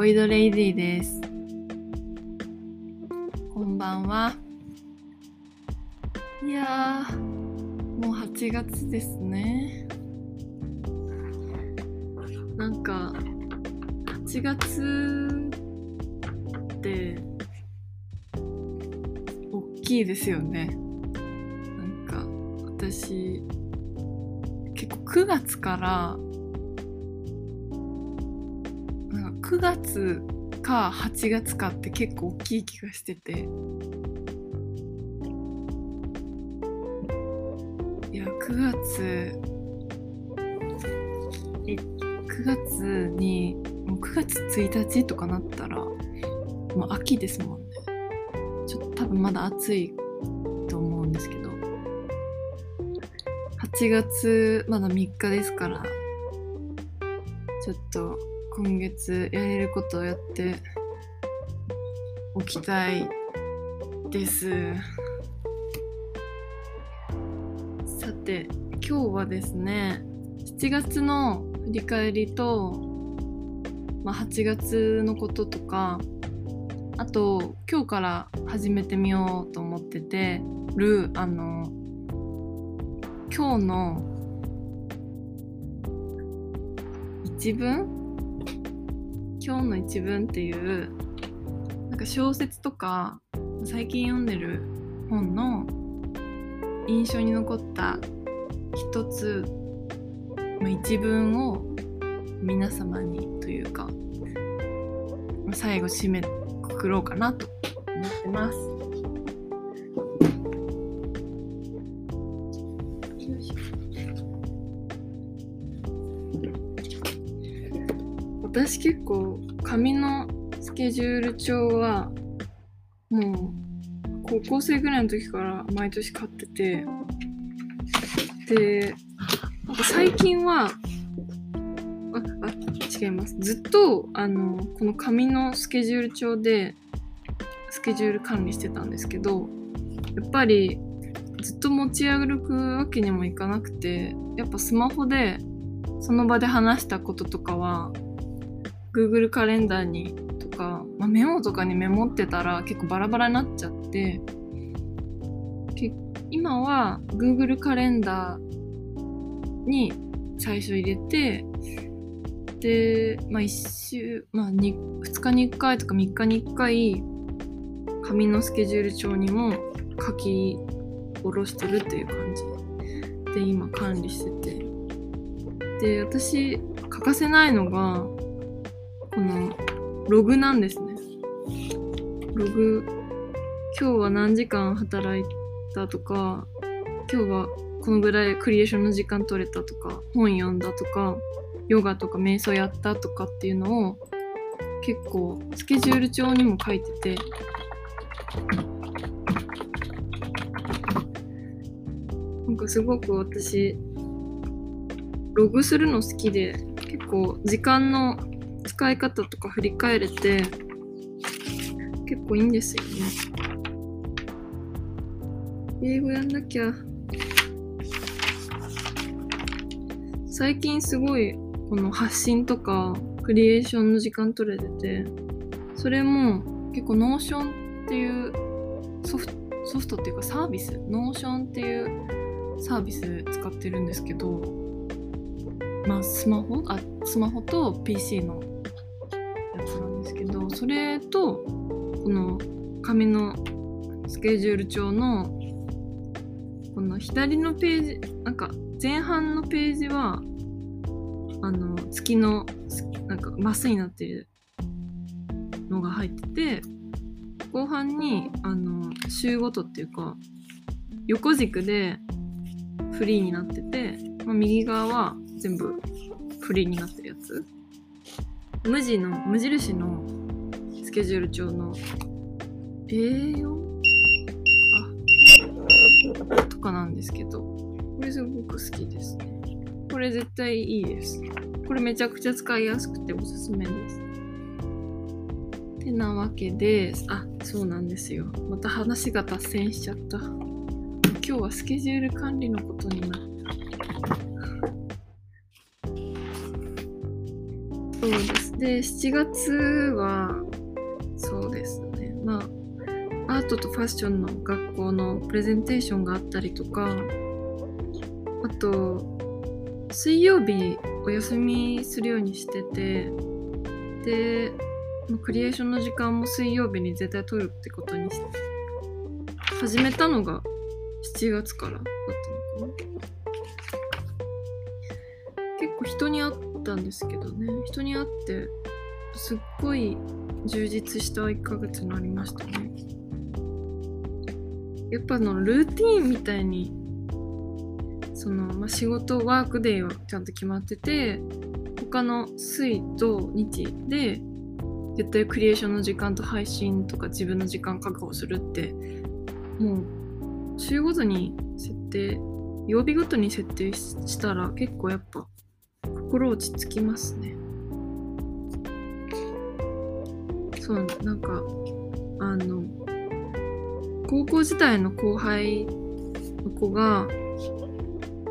ボイドレイディです。こんばんは。いや、もう8月ですね。なんか、8月って、大きいですよね。なんか、私、結構9月から、9月か8月かって結構大きい気がしてて。いや9月え9月にもう9月1日とかなったらもう秋ですもんね。ちょっと多分まだ暑いと思うんですけど。8月まだ3日ですからちょっと今月やれることをやっておきたいです。さて今日はですね7月の振り返りと、まあ、8月のこととかあと今日から始めてみようと思っててるあの今日の一文今日の一文っていうなんか小説とか最近読んでる本の印象に残った一つ、まあ、一文を皆様にというか最後締めくくろうかなと思ってます。私結構紙のスケジュール帳はもう高校生ぐらいの時から毎年買っててでなんか最近はああ違います。ずっとあのこの紙のスケジュール帳でスケジュール管理してたんですけどやっぱりずっと持ち歩くわけにもいかなくてやっぱスマホでその場で話したこととかは Google カレンダーにとか、まあ、メモとかにメモってたら結構バラバラになっちゃってけ今は Google カレンダーに最初入れてで、まあ、1週、まあ、2, 2日に1回とか3日に1回紙のスケジュール帳にも書き下ろしてるっていう感じ。で今管理してて。で私欠かせないのがこのログなんですね。ログ、今日は何時間働いたとか、今日はこのぐらいクリエーションの時間取れたとか、本読んだとか、ヨガとか瞑想やったとかっていうのを結構スケジュール帳にも書いてて、なんかすごく私、ログするの好きで、結構時間の使い方とか振り返れて結構いいんですよね。英語やんなきゃ。最近すごいこの発信とかクリエーションの時間取れててそれも結構 Notion っていうソフトソフトっていうかサービス？ Notion っていうサービス使ってるんですけどまあスマホ？あスマホと PC のなんですけどそれとこの紙のスケジュール帳のこの左のページなんか前半のページはあの月のなんかマスになってるのが入ってて後半にあの週ごとっていうか横軸でフリーになってて、まあ、右側は全部フリーになってるやつ。無地の無印のスケジュール帳の。A4 あ。とかなんですけど。これすごく好きです。ねこれ絶対いいです。これめちゃくちゃ使いやすくておすすめです。てなわけであそうなんですよ。また話が脱線しちゃった。今日はスケジュール管理のことになった。そうです。で7月はそうですね。まあアートとファッションの学校のプレゼンテーションがあったりとかあと水曜日お休みするようにしててでクリエーションの時間も水曜日に絶対取るってことにして始めたのが7月からだったのかな。結構人に会ってたんですけどね。人に会ってすっごい充実した1ヶ月になりましたね。やっぱのルーティンみたいにその、まあ、仕事ワークデーはちゃんと決まってて他の水と日で絶対クリエーションの時間と配信とか自分の時間確保するってもう週ごとに設定曜日ごとに設定したら結構やっぱ心落ち着きますね。そうなんかあの高校時代の後輩の子が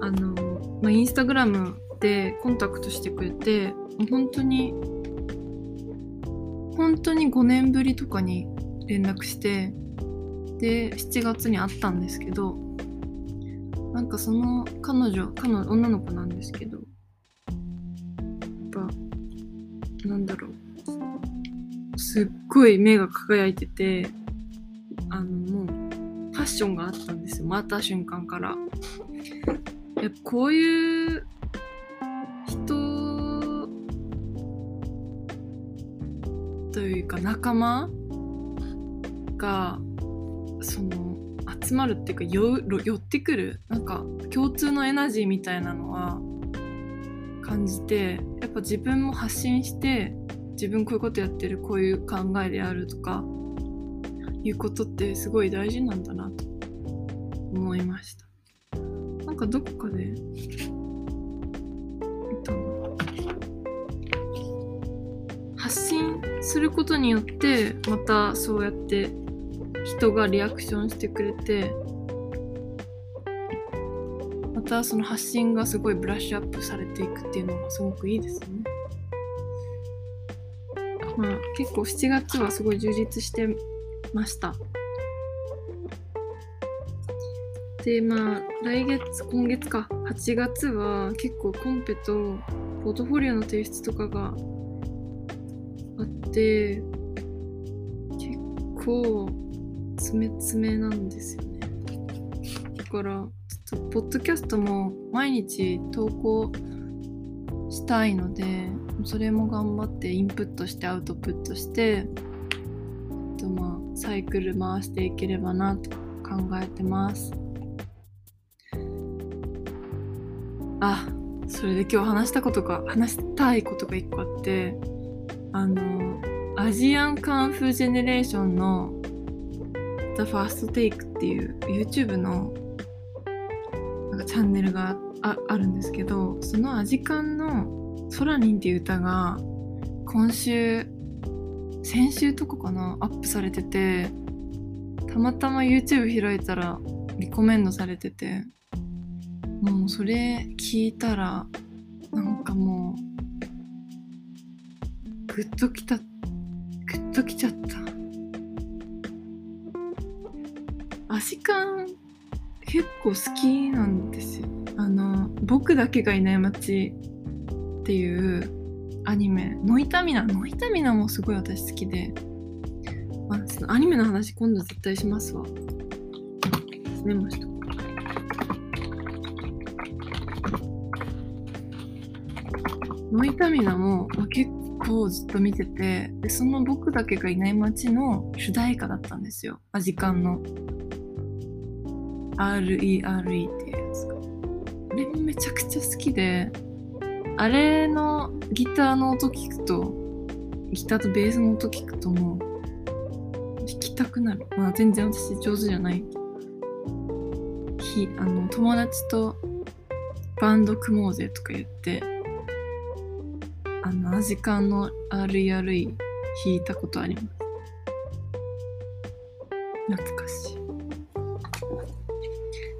あの、まあ、インスタグラムでコンタクトしてくれて本当に本当に5年ぶりとかに連絡してで7月に会ったんですけどなんかその彼女彼女女の子なんですけどすっごい目が輝いててあのもうファッションがあったんですよ。回った瞬間から。やっぱこういう人というか仲間がその集まるっていうか寄ってくるなんか共通のエナジーみたいなのは感じてやっぱ自分も発信して自分こういうことやってるこういう考えであるとかいうことってすごい大事なんだなと思いました。なんかどこかで発信することによってまたそうやって人がリアクションしてくれてまたその発信がすごいブラッシュアップされていくっていうのがすごくいいですね。結構7月はすごい充実してました。でまあ来月今月か8月は結構コンペとポートフォリオの提出とかがあって結構詰め詰めなんですよねだからちょっとポッドキャストも毎日投稿したいのでそれも頑張ってインプットしてアウトプットしてとまあサイクル回していければなと考えてます。あそれで今日話したことが話したいことが一個あってあのアジアンカンフージェネレーションの The First Take っていう YouTube のなんかチャンネルがああるんですけどそのアジカンの「ソラニン」っていう歌が今週先週とかかなアップされててたまたま YouTube 開いたらリコメンドされててもうそれ聞いたらなんかもうグッときたグッときちゃった。アシカン結構好きなんですよ。あの「僕だけがいない街」っていうアニメノイタミナノイタミナもすごい私好きで、まあ、アニメの話今度絶対しますわ。メモしと。ノイタミナも、まあ、結構ずっと見ててでその僕だけがいない街の主題歌だったんですよ。アジカンの。RERE っていうやつが。あれもめちゃくちゃ好きで。あれのギターの音聞くとギターとベースの音聞くともう弾きたくなる。まあ全然私上手じゃない。ひあの友達とバンド組もうぜとか言ってあのアジカンの RERE 弾いたことあります。懐かしい。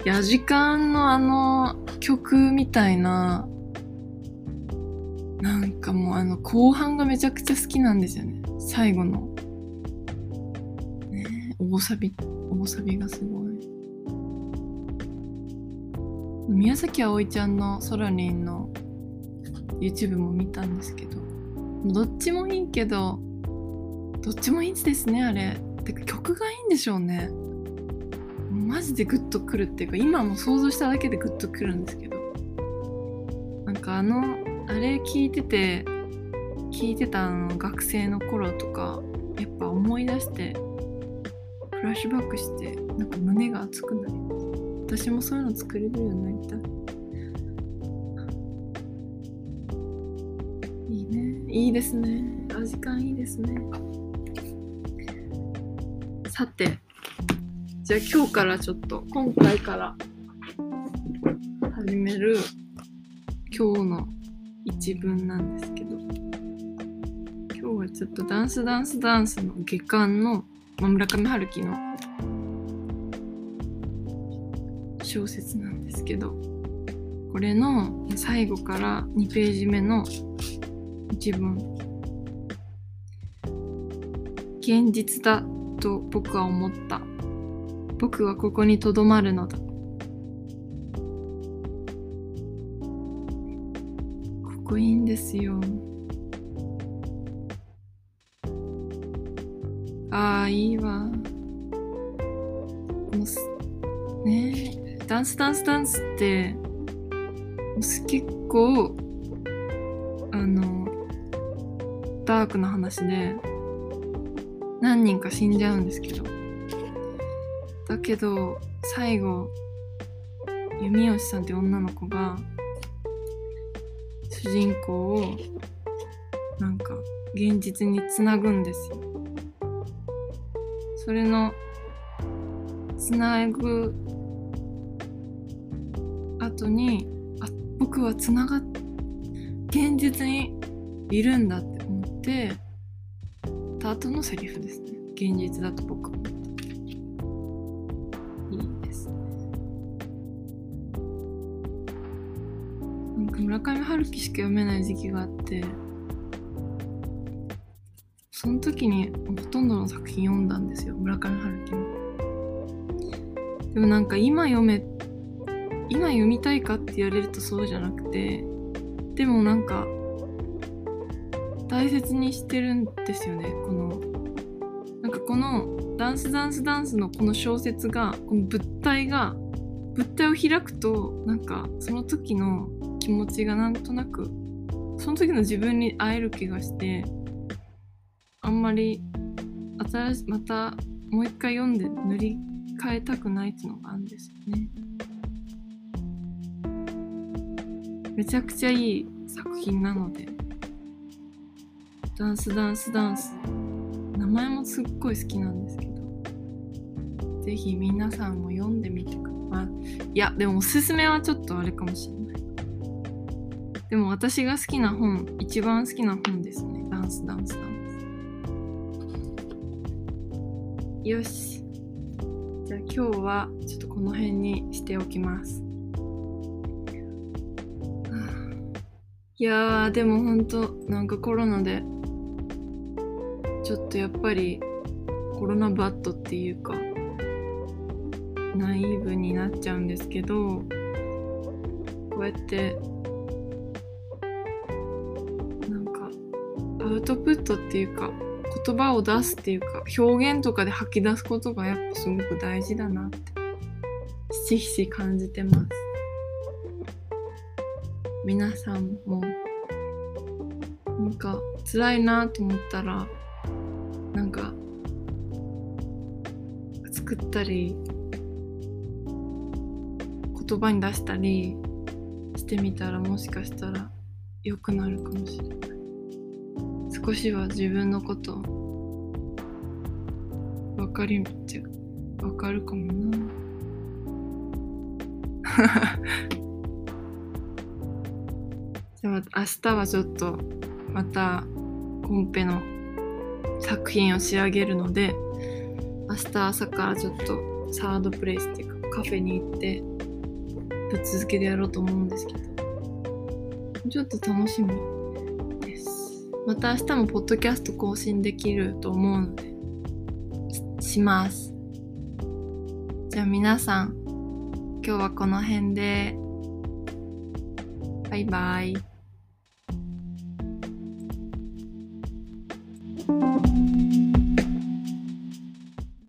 いやアジカンのあの曲みたいななんかもうあの後半がめちゃくちゃ好きなんですよね。最後の。ね。大サビ。大サビがすごい。宮崎あおいちゃんのソラリンの YouTube も見たんですけど。どっちもいいけどどっちもいいですねあれ。てか曲がいいんでしょうね。マジでグッとくるっていうか今も想像しただけでグッとくるんですけど。なんかあのあれ聞いてて聞いてたあの学生の頃とかやっぱ思い出してフラッシュバックしてなんか胸が熱くなります私もそういうの作れるようになりたい。いいね。いいですね。あ時間いいですね。さてじゃあ今日からちょっと今回から始める今日の一文なんですけど。今日はちょっとダンスダンスダンスの下巻の、村上春樹の小説なんですけどこれの最後から2ページ目の一文。現実だと僕は思った。僕はここにとどまるのだ。こいいんですよ。ああいいわ。このね。ダンスダンスダンスって結構あのダークな話で何人か死んじゃうんですけど。だけど最後弓吉さんって女の子が主人公をなんか現実につなぐんですよ。それのつなぐ後にあ僕はつながっ現実にいるんだって思ってた後のセリフですね。現実だと僕は。なんか村上春樹しか読めない時期があってその時にほとんどの作品読んだんですよ村上春樹のでもなんか今読め今読みたいかって言われるとそうじゃなくてでもなんか大切にしてるんですよねこのなんかこのダンスダンスダンスのこの小説がこの物体が物体を開くとなんかその時の気持ちがなんとなくその時の自分に会える気がしてあんまり新しまたもう一回読んで塗り替えたくないっていうのがあるんですよね。めちゃくちゃいい作品なのでダンスダンスダンス名前もすっごい好きなんですけどぜひ皆さんも読んでいやでもおすすめはちょっとあれかもしれない。でも私が好きな本一番好きな本ですね。ダンスダンスダンス。よし。じゃあ今日はちょっとこの辺にしておきます。いやでもほんとなんかコロナでちょっとやっぱりコロナバットっていうかナイーブになっちゃうんですけどこうやってなんかアウトプットっていうか言葉を出すっていうか表現とかで吐き出すことがやっぱすごく大事だなってひしひし感じてます。皆さんもなんか辛いなと思ったらなんか作ったり言葉に出したりしてみたらもしかしたら良くなるかもしれない。少しは自分のこと分かりちゃ分かるかもな。じゃあ明日はちょっとまたコンペの作品を仕上げるので明日朝からちょっとサードプレイスっていうかカフェに行ってぶっ続けでやろうと思うんですけど。ちょっと楽しみです。また明日もポッドキャスト更新できると思うのでしします。じゃあ皆さん今日はこの辺で。バイバイ。